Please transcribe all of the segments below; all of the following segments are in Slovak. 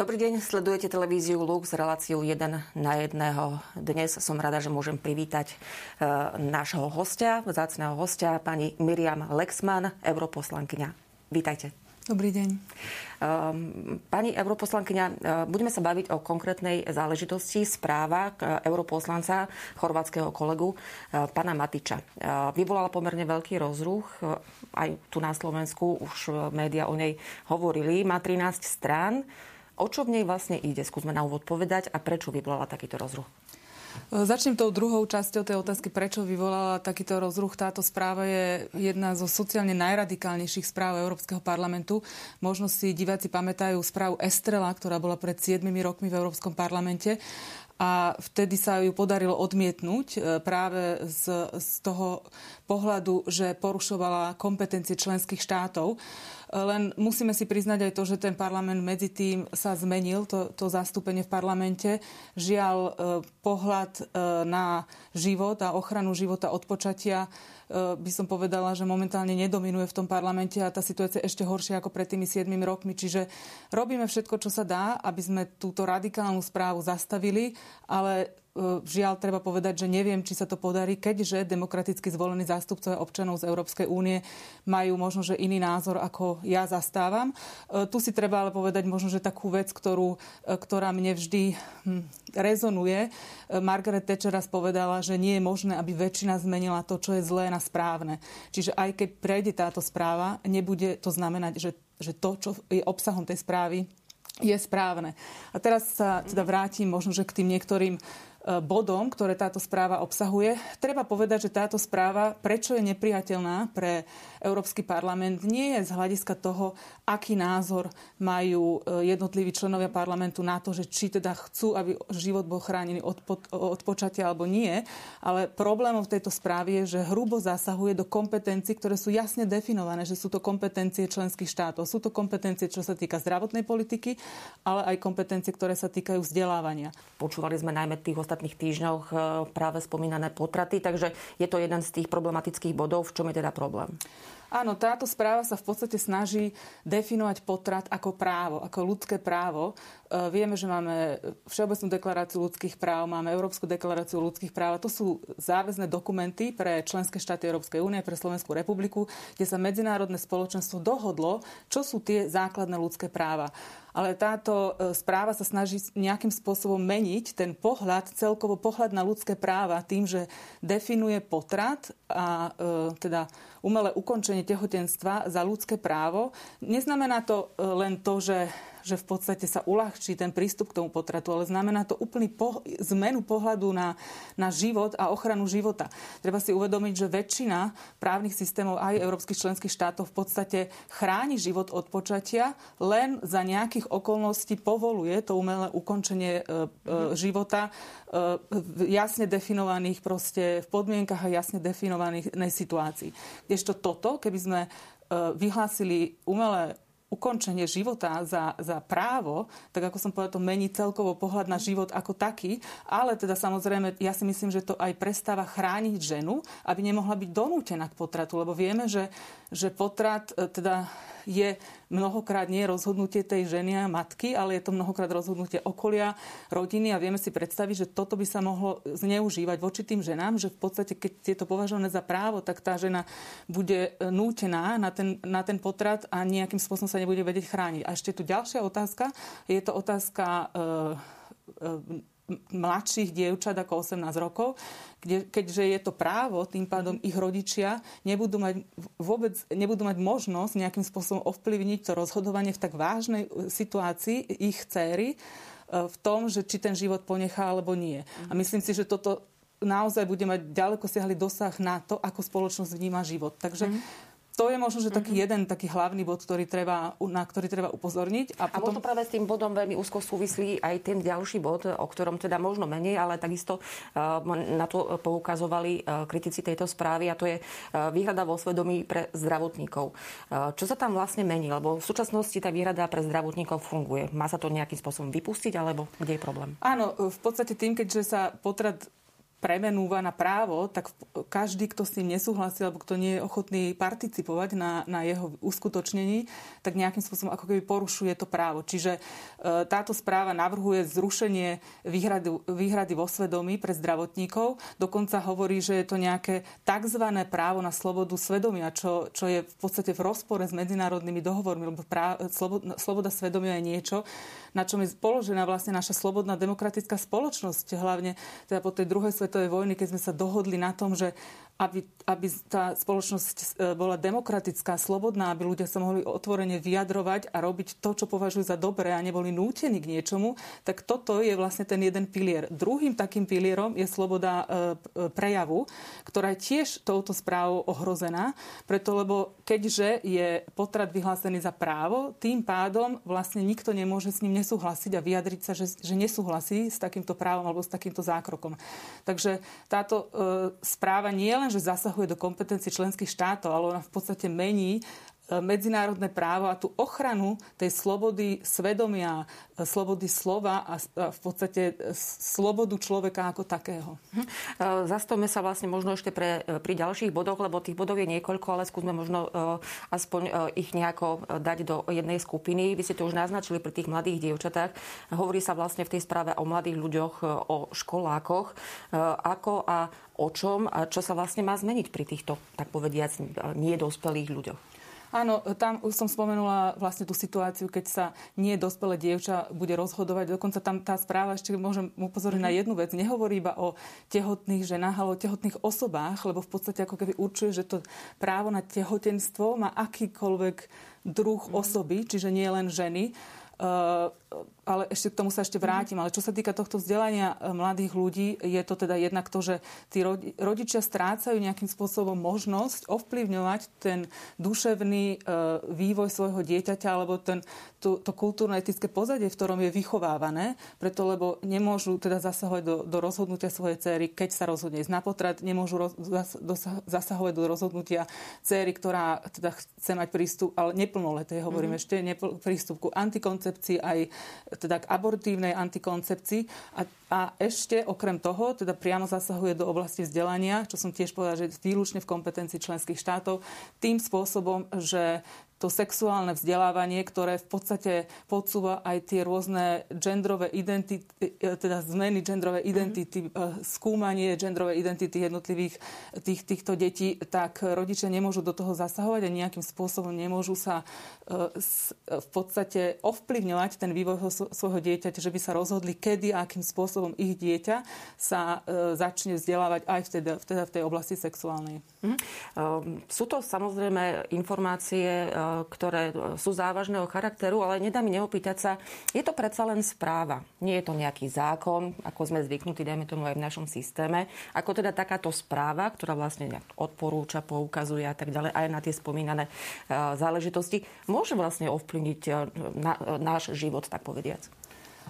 Dobrý deň, sledujete televíziu Lux, reláciu 1 na 1. Dnes som rada, že môžem privítať e, nášho hostia, vzácného hostia, pani Miriam Lexman, europoslankyňa. Vítajte. Dobrý deň. Ehm, pani europoslankyňa, e, budeme sa baviť o konkrétnej záležitosti správa europoslanca chorvátskeho kolegu e, pana Matiča. E, vyvolala pomerne veľký rozruch, aj tu na Slovensku už média o nej hovorili. Má 13 strán. O čo v nej vlastne ide? Skúsme na úvod povedať a prečo vyvolala takýto rozruch. Začnem tou druhou časťou tej otázky, prečo vyvolala takýto rozruch. Táto správa je jedna zo sociálne najradikálnejších správ Európskeho parlamentu. Možno si diváci pamätajú správu Estrela, ktorá bola pred 7 rokmi v Európskom parlamente a vtedy sa ju podarilo odmietnúť e, práve z, z toho pohľadu, že porušovala kompetencie členských štátov. Len musíme si priznať aj to, že ten parlament medzi tým sa zmenil, to, to zastúpenie v parlamente. Žiaľ, e, pohľad e, na život a ochranu života od počatia e, by som povedala, že momentálne nedominuje v tom parlamente a tá situácia je ešte horšia ako pred tými 7 rokmi. Čiže robíme všetko, čo sa dá, aby sme túto radikálnu správu zastavili, ale E, žiaľ, treba povedať, že neviem, či sa to podarí, keďže demokraticky zvolení zástupcovia občanov z Európskej únie majú možno, že iný názor, ako ja zastávam. E, tu si treba ale povedať možno, že takú vec, ktorú, e, ktorá mne vždy hm, rezonuje. Margaret Thatcher raz povedala, že nie je možné, aby väčšina zmenila to, čo je zlé na správne. Čiže aj keď prejde táto správa, nebude to znamenať, že, že to, čo je obsahom tej správy, je správne. A teraz sa teda vrátim možno, že k tým niektorým bodom, ktoré táto správa obsahuje. Treba povedať, že táto správa, prečo je nepriateľná pre Európsky parlament, nie je z hľadiska toho, aký názor majú e, jednotliví členovia parlamentu na to, že či teda chcú, aby život bol chránený od, od počatia alebo nie. Ale problémom v tejto správe je, že hrubo zasahuje do kompetencií, ktoré sú jasne definované, že sú to kompetencie členských štátov. Sú to kompetencie, čo sa týka zdravotnej politiky, ale aj kompetencie, ktoré sa týkajú vzdelávania. Počúvali sme najmä tých ostatných týždňoch e, práve spomínané potraty, takže je to jeden z tých problematických bodov. V čom je teda problém? Áno, táto správa sa v podstate snaží definovať potrat ako právo, ako ľudské právo. E, vieme, že máme Všeobecnú deklaráciu ľudských práv, máme Európsku deklaráciu ľudských práv. To sú záväzné dokumenty pre členské štáty Európskej únie, pre Slovenskú republiku, kde sa medzinárodné spoločenstvo dohodlo, čo sú tie základné ľudské práva ale táto e, správa sa snaží nejakým spôsobom meniť ten pohľad, celkovo pohľad na ľudské práva tým, že definuje potrat a e, teda umelé ukončenie tehotenstva za ľudské právo. Neznamená to e, len to, že že v podstate sa uľahčí ten prístup k tomu potratu, ale znamená to úplný po, zmenu pohľadu na, na život a ochranu života. Treba si uvedomiť, že väčšina právnych systémov aj európskych členských štátov v podstate chráni život od počatia, len za nejakých okolností povoluje to umelé ukončenie e, e, života e, v jasne definovaných proste v podmienkach a jasne definovaných situácií. Kdežto toto, keby sme e, vyhlásili umelé ukončenie života za, za právo, tak ako som povedal, to mení celkovo pohľad na život ako taký, ale teda samozrejme, ja si myslím, že to aj prestáva chrániť ženu, aby nemohla byť donútená k potratu, lebo vieme, že, že potrat e, teda je mnohokrát nie rozhodnutie tej ženy a matky, ale je to mnohokrát rozhodnutie okolia, rodiny a vieme si predstaviť, že toto by sa mohlo zneužívať voči tým ženám, že v podstate, keď je to považované za právo, tak tá žena bude nútená na ten, na ten potrat a nejakým spôsobom sa nebude vedieť chrániť. A ešte tu ďalšia otázka. Je to otázka e, e, mladších dievčat ako 18 rokov, kde, keďže je to právo, tým pádom ich rodičia nebudú mať vôbec nebudú mať možnosť nejakým spôsobom ovplyvniť to rozhodovanie v tak vážnej e, situácii ich céry e, v tom, že či ten život ponechá alebo nie. A myslím si, že toto naozaj bude mať ďaleko siahly dosah na to, ako spoločnosť vníma život. Takže mm to je možno, že taký mm-hmm. jeden taký hlavný bod, ktorý treba, na ktorý treba upozorniť. A, potom... a možno práve s tým bodom veľmi úzko súvislí aj ten ďalší bod, o ktorom teda možno menej, ale takisto uh, na to poukazovali uh, kritici tejto správy a to je uh, výhrada vo svedomí pre zdravotníkov. Čo sa tam vlastne mení? Lebo v súčasnosti tá výhrada pre zdravotníkov funguje. Má sa to nejakým spôsobom vypustiť, alebo kde je problém? Áno, v podstate tým, keďže sa potrat premenúva na právo, tak každý, kto s tým nesúhlasí alebo kto nie je ochotný participovať na, na jeho uskutočnení, tak nejakým spôsobom ako keby porušuje to právo. Čiže e, táto správa navrhuje zrušenie výhrady, výhrady vo svedomí pre zdravotníkov. Dokonca hovorí, že je to nejaké tzv. právo na slobodu svedomia, čo, čo je v podstate v rozpore s medzinárodnými dohovormi, lebo práv, sloboda, sloboda svedomia je niečo, na čom je položená vlastne naša slobodná demokratická spoločnosť, hlavne teda po tej druhej svetovej vojny, keď sme sa dohodli na tom, že aby, aby tá spoločnosť e, bola demokratická, slobodná, aby ľudia sa mohli otvorene vyjadrovať a robiť to, čo považujú za dobré a neboli nútení k niečomu, tak toto je vlastne ten jeden pilier. Druhým takým pilierom je sloboda e, prejavu, ktorá je tiež touto správou ohrozená, preto lebo keďže je potrat vyhlásený za právo, tým pádom vlastne nikto nemôže s ním nesúhlasiť a vyjadriť sa, že, že nesúhlasí s takýmto právom alebo s takýmto zákrokom. Takže táto e, správa nie len, že zasahuje do kompetencií členských štátov, ale ona v podstate mení medzinárodné právo a tú ochranu tej slobody svedomia, e, slobody slova a v podstate e, slobodu človeka ako takého. Hm. Zastavme sa vlastne možno ešte pre, e, pri ďalších bodoch, lebo tých bodov je niekoľko, ale skúsme možno aspoň ich nejako dať do jednej skupiny. Vy ste to už naznačili pri tých mladých dievčatách. Hovorí sa vlastne v tej správe o mladých ľuďoch, o školákoch. Ako a o čom a čo sa vlastne má zmeniť pri týchto, tak povediac, nedospelých ľuďoch? Áno, tam už som spomenula vlastne tú situáciu, keď sa nie dospelé dievča bude rozhodovať. Dokonca tam tá správa, ešte môžem upozorniť mm-hmm. na mhm. jednu vec, nehovorí iba o tehotných ženách, ale o tehotných osobách, lebo v podstate ako keby určuje, že to právo na tehotenstvo má akýkoľvek druh mm-hmm. osoby, čiže nie len ženy. Uh, ale ešte k tomu sa ešte vrátim. Ale čo sa týka tohto vzdelania e, mladých ľudí, je to teda jednak to, že tí rodičia strácajú nejakým spôsobom možnosť ovplyvňovať ten duševný e, vývoj svojho dieťaťa alebo ten, to, to kultúrno-etické pozadie, v ktorom je vychovávané, preto lebo nemôžu teda zasahovať do, do rozhodnutia svojej céry, keď sa rozhodne ísť na potrat, nemôžu roz, zasahovať do rozhodnutia céry, ktorá teda chce mať prístup, ale neplnoleté, hovorím mm-hmm. ešte, nepl- prístup ku antikoncepcii aj teda k abortívnej antikoncepcii. A, a ešte okrem toho teda priamo zasahuje do oblasti vzdelania, čo som tiež povedala, že výlučne v kompetencii členských štátov, tým spôsobom, že to sexuálne vzdelávanie, ktoré v podstate podsúva aj tie rôzne genderové identity, e, teda zmeny genderovej mhm. identity, mm-hmm. skúmanie genderovej identity jednotlivých tých, týchto detí, tak rodičia nemôžu do toho zasahovať a nejakým spôsobom nemôžu sa e, v podstate ovplyvňovať ten vývoj svojho dieťaťa, že by sa rozhodli, kedy a akým spôsobom ich dieťa sa začne vzdelávať aj vtedy, vtedy v tej oblasti sexuálnej. Mm-hmm. Sú to samozrejme informácie ktoré sú závažného charakteru, ale nedá mi neopýtať sa, je to predsa len správa. Nie je to nejaký zákon, ako sme zvyknutí, dajme tomu aj v našom systéme. Ako teda takáto správa, ktorá vlastne odporúča, poukazuje a tak ďalej, aj na tie spomínané e, záležitosti, môže vlastne ovplyvniť e, náš život, tak povediac.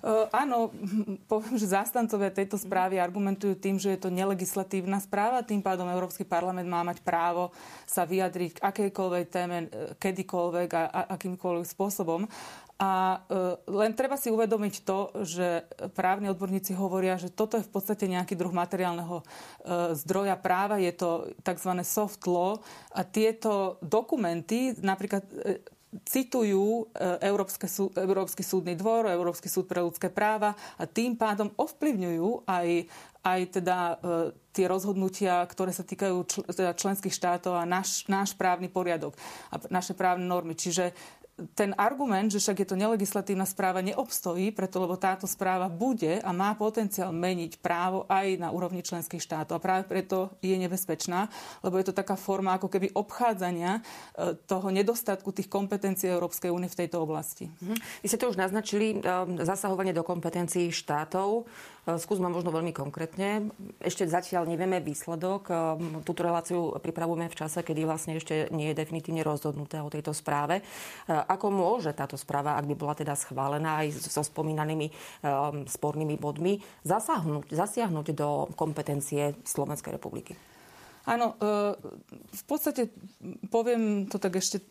Uh, áno, poviem, že zástancovia tejto správy argumentujú tým, že je to nelegislatívna správa, tým pádom Európsky parlament má mať právo sa vyjadriť k akejkoľvek téme, e, kedykoľvek a, a akýmkoľvek spôsobom. A uh, len treba si uvedomiť to, že právni odborníci hovoria, že toto je v podstate nejaký druh materiálneho uh, zdroja práva, je to tzv. soft law a tieto dokumenty, napríklad citujú e, Európske súd, Európsky súdny dvor, Európsky súd pre ľudské práva a tým pádom ovplyvňujú aj, aj teda e, tie rozhodnutia, ktoré sa týkajú čl, teda členských štátov a náš, náš právny poriadok a naše právne normy. Čiže ten argument, že však je to nelegislatívna správa, neobstojí, preto lebo táto správa bude a má potenciál meniť právo aj na úrovni členských štátov. A práve preto je nebezpečná, lebo je to taká forma ako keby obchádzania e, toho nedostatku tých kompetencií Európskej únie v tejto oblasti. Mhm. Vy ste to už naznačili, e, zasahovanie do kompetencií štátov. E, skúsme možno veľmi konkrétne. Ešte zatiaľ nevieme výsledok. Túto reláciu pripravujeme v čase, kedy vlastne ešte nie je definitívne rozhodnuté o tejto správe. Ako môže táto správa, ak by bola teda schválená aj so spomínanými spornými bodmi, zasiahnuť, zasiahnuť do kompetencie Slovenskej republiky? Áno, e, v podstate poviem to tak ešte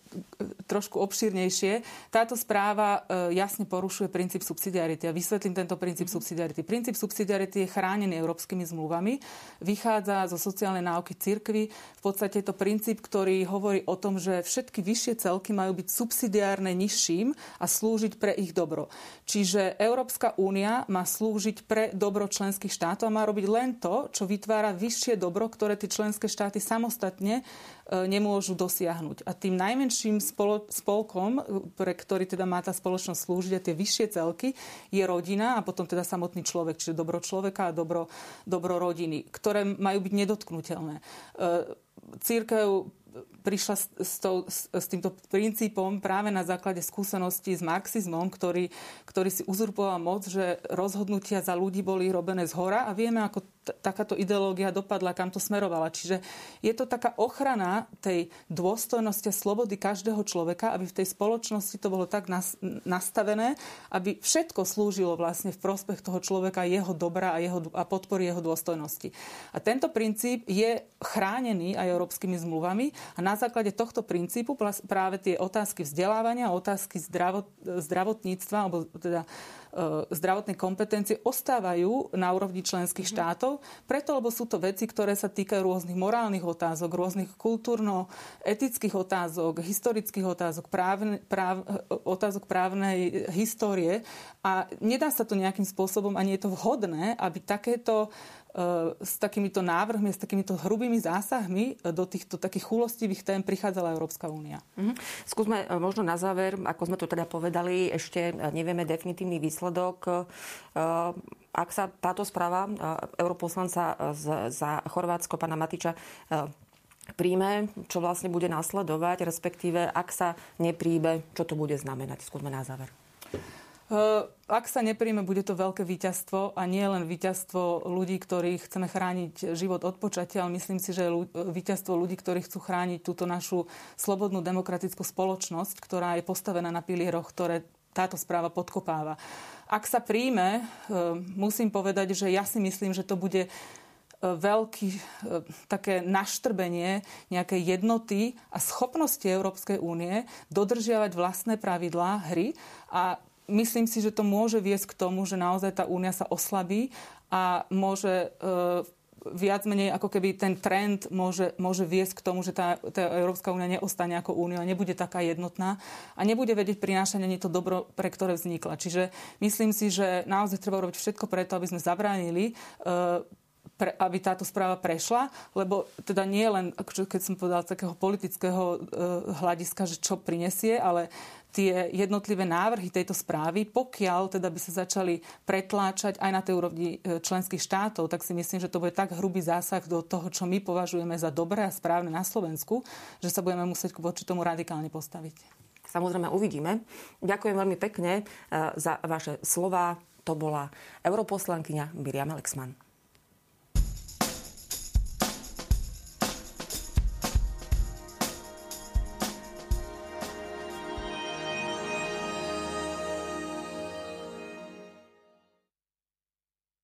trošku obšírnejšie. Táto správa e, jasne porušuje princíp subsidiarity a vysvetlím tento princíp mm. subsidiarity. Princíp subsidiarity je chránený európskymi zmluvami, vychádza zo sociálnej náuky cirkvy. V podstate je to princíp, ktorý hovorí o tom, že všetky vyššie celky majú byť subsidiárne nižším a slúžiť pre ich dobro. Čiže Európska únia má slúžiť pre dobro členských štátov a má robiť len to, čo vytvára vyššie dobro, ktoré tie členské členské štáty samostatne e, nemôžu dosiahnuť. A tým najmenším spolo- spolkom, pre ktorý teda má tá spoločnosť slúžiť a tie vyššie celky, je rodina a potom teda samotný človek, čiže dobro človeka a dobro, dobro rodiny, ktoré majú byť nedotknutelné. E, církev prišla s, to, s, týmto princípom práve na základe skúseností s marxizmom, ktorý, ktorý si uzurpoval moc, že rozhodnutia za ľudí boli robené z hora a vieme, ako takáto ideológia dopadla, kam to smerovala. Čiže je to taká ochrana tej dôstojnosti a slobody každého človeka, aby v tej spoločnosti to bolo tak nas, nastavené, aby všetko slúžilo vlastne v prospech toho človeka, jeho dobra a, jeho, a podpory jeho dôstojnosti. A tento princíp je chránený aj európskymi zmluvami a na základe tohto princípu práve tie otázky vzdelávania, otázky zdravot, zdravotníctva, alebo teda zdravotné kompetencie ostávajú na úrovni členských mhm. štátov, preto lebo sú to veci, ktoré sa týkajú rôznych morálnych otázok, rôznych kultúrno-etických otázok, historických otázok, právne, práv, otázok právnej histórie a nedá sa to nejakým spôsobom, ani je to vhodné, aby takéto E, s takýmito návrhmi, s takýmito hrubými zásahmi do týchto takých chulostivých tém prichádzala Európska únia. Mm-hmm. Skúsme e, možno na záver, ako sme to teda povedali, ešte nevieme definitívny výsledok. E, ak sa táto správa europoslanca za Chorvátsko, pana Matiča, príjme, čo vlastne bude nasledovať, respektíve ak sa nepríjme, čo to bude znamenať. Skúsme na záver. Ak sa nepríjme, bude to veľké víťazstvo a nie len víťazstvo ľudí, ktorí chceme chrániť život od počatia, ale myslím si, že víťazstvo ľudí, ktorí chcú chrániť túto našu slobodnú demokratickú spoločnosť, ktorá je postavená na pilieroch, ktoré táto správa podkopáva. Ak sa príjme, eh, musím povedať, že ja si myslím, že to bude eh, veľký také naštrbenie nejakej jednoty a schopnosti Európskej únie dodržiavať vlastné pravidlá hry a myslím si, že to môže viesť k tomu, že naozaj tá únia sa oslabí a môže e, viac menej ako keby ten trend môže, môže viesť k tomu, že tá, tá Európska únia neostane ako únia, nebude taká jednotná a nebude vedieť prinášať ani to dobro, pre ktoré vznikla. Čiže myslím si, že naozaj treba robiť všetko preto, aby sme zabránili uh, pre, aby táto správa prešla, lebo teda nie len, keď som povedala, takého politického uh, hľadiska, že čo prinesie, ale tie jednotlivé návrhy tejto správy, pokiaľ teda by sa začali pretláčať aj na tej úrovni e, členských štátov, tak si myslím, že to bude tak hrubý zásah do toho, čo my považujeme za dobré a správne na Slovensku, že sa budeme musieť voči tomu radikálne postaviť. Samozrejme uvidíme. Ďakujem veľmi pekne e, za vaše slova. To bola europoslankyňa Miriam Lexman.